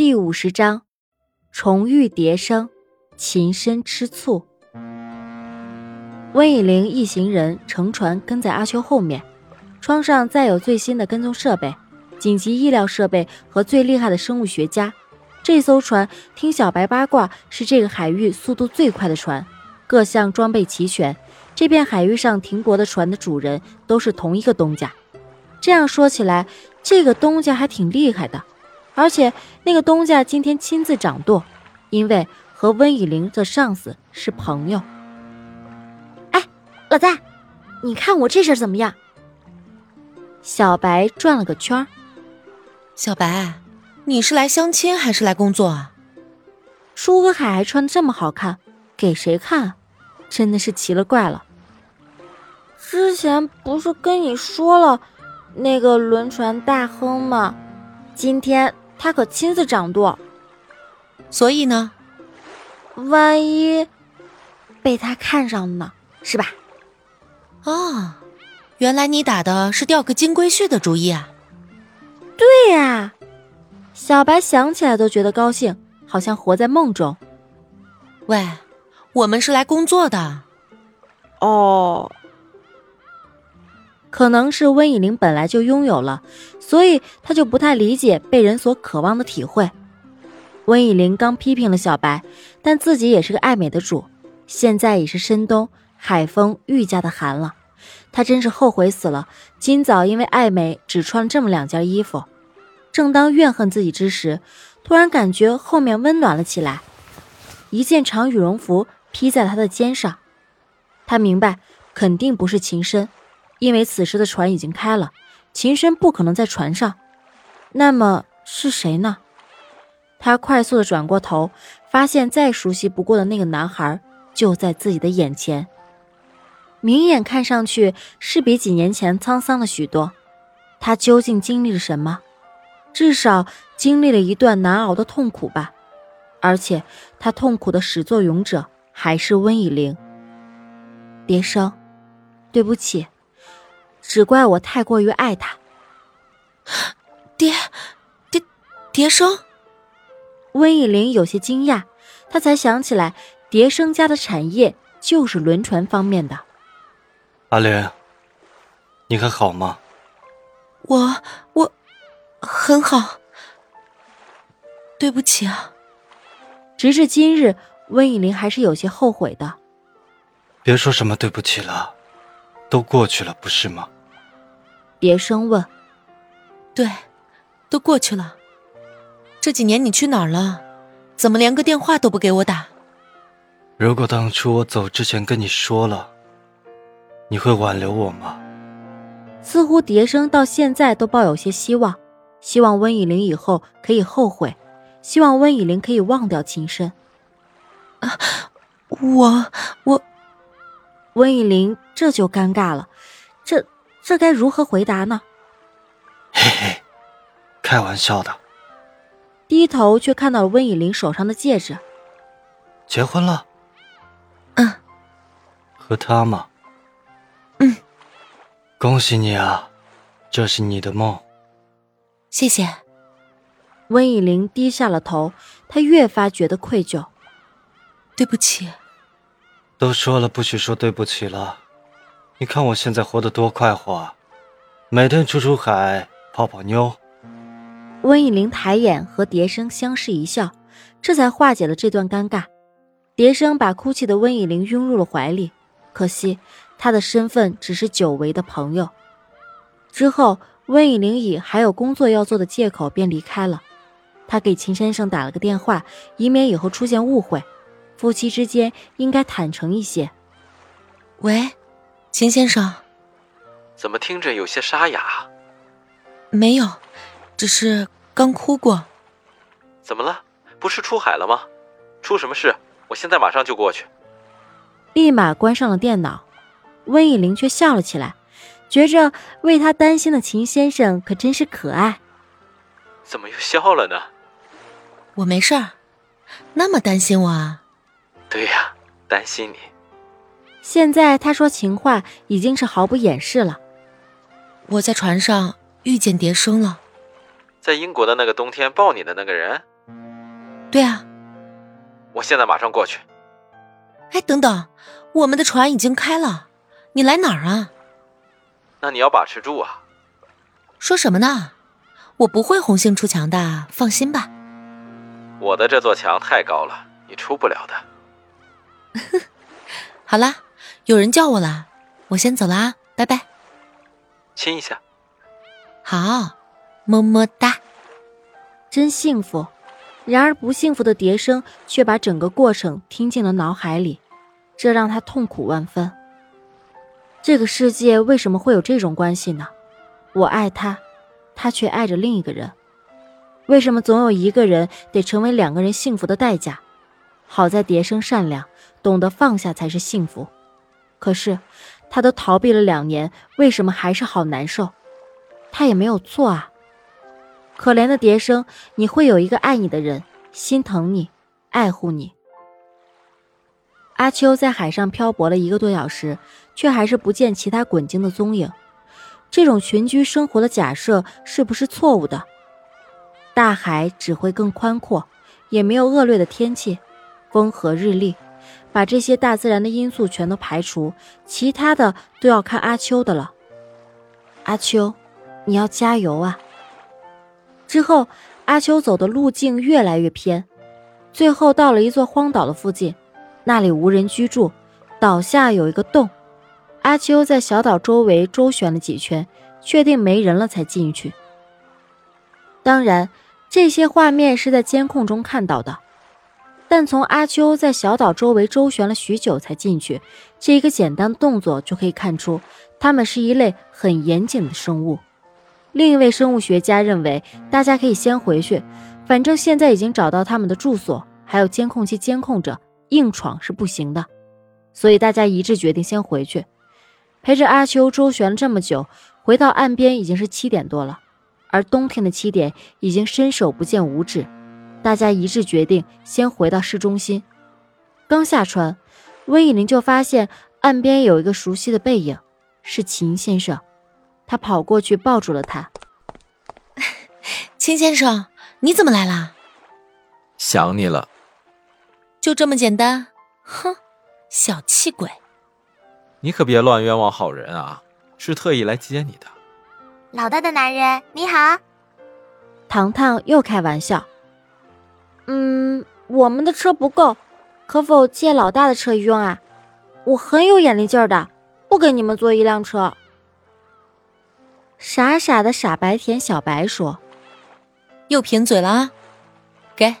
第五十章，重遇蝶声，琴声吃醋。温以玲一行人乘船跟在阿秋后面，窗上载有最新的跟踪设备、紧急医疗设备和最厉害的生物学家。这艘船听小白八卦是这个海域速度最快的船，各项装备齐全。这片海域上停泊的船的主人都是同一个东家。这样说起来，这个东家还挺厉害的。而且那个东家今天亲自掌舵，因为和温以玲的上司是朋友。哎，老大，你看我这身怎么样？小白转了个圈儿。小白，你是来相亲还是来工作啊？舒和海还穿的这么好看，给谁看啊？真的是奇了怪了。之前不是跟你说了，那个轮船大亨吗？今天。他可亲自掌舵，所以呢，万一被他看上了呢，是吧？哦，原来你打的是钓个金龟婿的主意啊！对呀，小白想起来都觉得高兴，好像活在梦中。喂，我们是来工作的。哦。可能是温以玲本来就拥有了，所以他就不太理解被人所渴望的体会。温以玲刚批评了小白，但自己也是个爱美的主。现在已是深冬，海风愈加的寒了。他真是后悔死了，今早因为爱美只穿了这么两件衣服。正当怨恨自己之时，突然感觉后面温暖了起来，一件长羽绒服披在他的肩上。他明白，肯定不是情深。因为此时的船已经开了，秦深不可能在船上，那么是谁呢？他快速的转过头，发现再熟悉不过的那个男孩就在自己的眼前，明眼看上去是比几年前沧桑了许多。他究竟经历了什么？至少经历了一段难熬的痛苦吧。而且他痛苦的始作俑者还是温以玲。蝶生，对不起。只怪我太过于爱他，蝶，蝶，蝶生。温以玲有些惊讶，她才想起来，蝶生家的产业就是轮船方面的。阿玲，你还好吗？我我很好，对不起啊。直至今日，温以玲还是有些后悔的。别说什么对不起了。都过去了，不是吗？蝶生问。对，都过去了。这几年你去哪儿了？怎么连个电话都不给我打？如果当初我走之前跟你说了，你会挽留我吗？似乎蝶生到现在都抱有些希望，希望温以玲以后可以后悔，希望温以玲可以忘掉情深。啊，我我。温以玲这就尴尬了，这这该如何回答呢？嘿嘿，开玩笑的。低头却看到了温以玲手上的戒指。结婚了？嗯。和他吗？嗯。恭喜你啊，这是你的梦。谢谢。温以玲低下了头，她越发觉得愧疚。对不起。都说了不许说对不起了，你看我现在活得多快活，每天出出海泡泡妞。温以玲抬眼和蝶生相视一笑，这才化解了这段尴尬。蝶生把哭泣的温以玲拥入了怀里，可惜他的身份只是久违的朋友。之后，温以玲以还有工作要做的借口便离开了。他给秦先生打了个电话，以免以后出现误会。夫妻之间应该坦诚一些。喂，秦先生，怎么听着有些沙哑？没有，只是刚哭过。怎么了？不是出海了吗？出什么事？我现在马上就过去。立马关上了电脑，温以玲却笑了起来，觉着为他担心的秦先生可真是可爱。怎么又笑了呢？我没事儿，那么担心我啊？对呀，担心你。现在他说情话已经是毫不掩饰了。我在船上遇见蝶生了，在英国的那个冬天抱你的那个人。对啊。我现在马上过去。哎，等等，我们的船已经开了，你来哪儿啊？那你要把持住啊！说什么呢？我不会红杏出墙的，放心吧。我的这座墙太高了，你出不了的。好啦，有人叫我了，我先走了啊，拜拜。亲一下。好，么么哒。真幸福。然而不幸福的蝶声却把整个过程听进了脑海里，这让他痛苦万分。这个世界为什么会有这种关系呢？我爱他，他却爱着另一个人。为什么总有一个人得成为两个人幸福的代价？好在蝶声善良，懂得放下才是幸福。可是他都逃避了两年，为什么还是好难受？他也没有错啊。可怜的蝶生，你会有一个爱你的人，心疼你，爱护你。阿秋在海上漂泊了一个多小时，却还是不见其他滚鲸的踪影。这种群居生活的假设是不是错误的？大海只会更宽阔，也没有恶劣的天气，风和日丽。把这些大自然的因素全都排除，其他的都要看阿秋的了。阿秋，你要加油啊！之后，阿秋走的路径越来越偏，最后到了一座荒岛的附近，那里无人居住，岛下有一个洞。阿秋在小岛周围周旋了几圈，确定没人了才进去。当然，这些画面是在监控中看到的，但从阿秋在小岛周围周旋了许久才进去，这一个简单的动作就可以看出，他们是一类很严谨的生物。另一位生物学家认为，大家可以先回去，反正现在已经找到他们的住所，还有监控器监控着，硬闯是不行的。所以大家一致决定先回去，陪着阿秋周旋了这么久，回到岸边已经是七点多了，而冬天的七点已经伸手不见五指。大家一致决定先回到市中心。刚下船，温以玲就发现岸边有一个熟悉的背影，是秦先生。他跑过去抱住了他。秦先生，你怎么来了？想你了。就这么简单？哼，小气鬼！你可别乱冤枉好人啊！是特意来接你的。老大的男人，你好。糖糖又开玩笑。嗯，我们的车不够，可否借老大的车用啊？我很有眼力劲儿的，不跟你们坐一辆车。傻傻的傻白甜小白说：“又贫嘴了啊！给，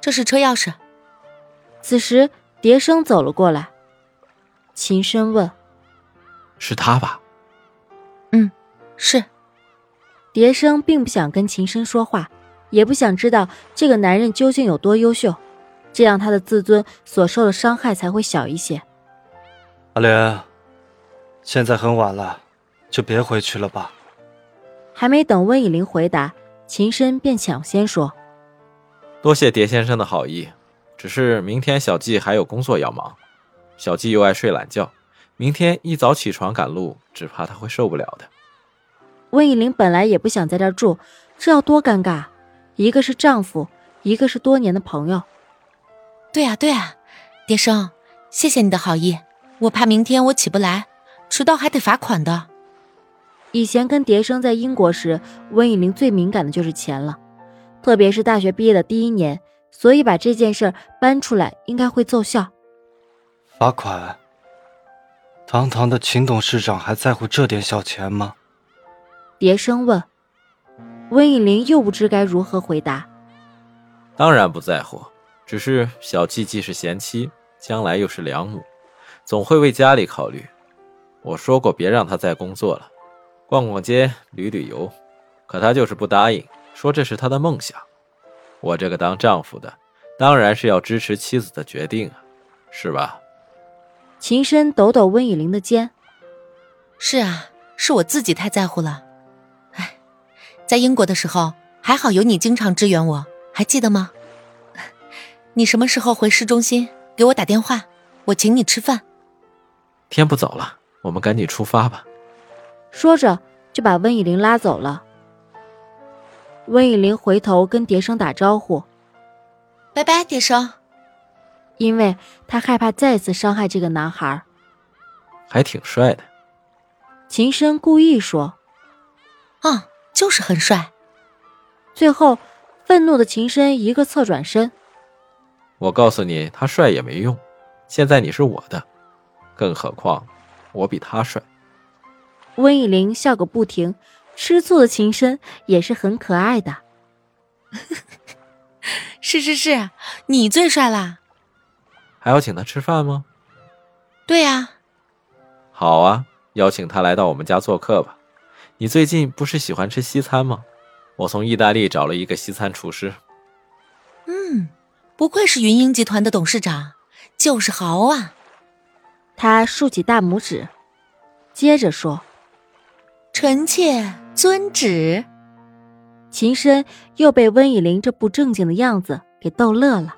这是车钥匙。”此时，蝶生走了过来。秦深问：“是他吧？”“嗯，是。”蝶生并不想跟秦深说话，也不想知道这个男人究竟有多优秀，这样他的自尊所受的伤害才会小一些。阿莲，现在很晚了，就别回去了吧。还没等温以玲回答，秦深便抢先说：“多谢蝶先生的好意，只是明天小季还有工作要忙，小季又爱睡懒觉，明天一早起床赶路，只怕他会受不了的。”温以玲本来也不想在这儿住，这要多尴尬！一个是丈夫，一个是多年的朋友。对啊，对啊，蝶生，谢谢你的好意，我怕明天我起不来，迟到还得罚款的。以前跟蝶生在英国时，温以玲最敏感的就是钱了，特别是大学毕业的第一年，所以把这件事搬出来应该会奏效。罚款？堂堂的秦董事长还在乎这点小钱吗？蝶生问。温以玲又不知该如何回答。当然不在乎，只是小季既是贤妻，将来又是良母，总会为家里考虑。我说过别让她再工作了。逛逛街，旅旅游，可他就是不答应，说这是他的梦想。我这个当丈夫的，当然是要支持妻子的决定啊，是吧？秦深抖抖温以玲的肩，是啊，是我自己太在乎了。哎，在英国的时候，还好有你经常支援我，还记得吗？你什么时候回市中心给我打电话，我请你吃饭。天不早了，我们赶紧出发吧。说着，就把温以玲拉走了。温以玲回头跟蝶生打招呼：“拜拜，蝶生。因为他害怕再次伤害这个男孩。还挺帅的。秦深故意说：“啊，就是很帅。”最后，愤怒的秦深一个侧转身。我告诉你，他帅也没用。现在你是我的，更何况我比他帅。温以玲笑个不停，吃醋的秦深也是很可爱的。是是是，你最帅啦！还要请他吃饭吗？对呀。好啊，邀请他来到我们家做客吧。你最近不是喜欢吃西餐吗？我从意大利找了一个西餐厨师。嗯，不愧是云鹰集团的董事长，就是豪啊！他竖起大拇指，接着说：“臣妾遵旨。”秦深又被温以玲这不正经的样子给逗乐了。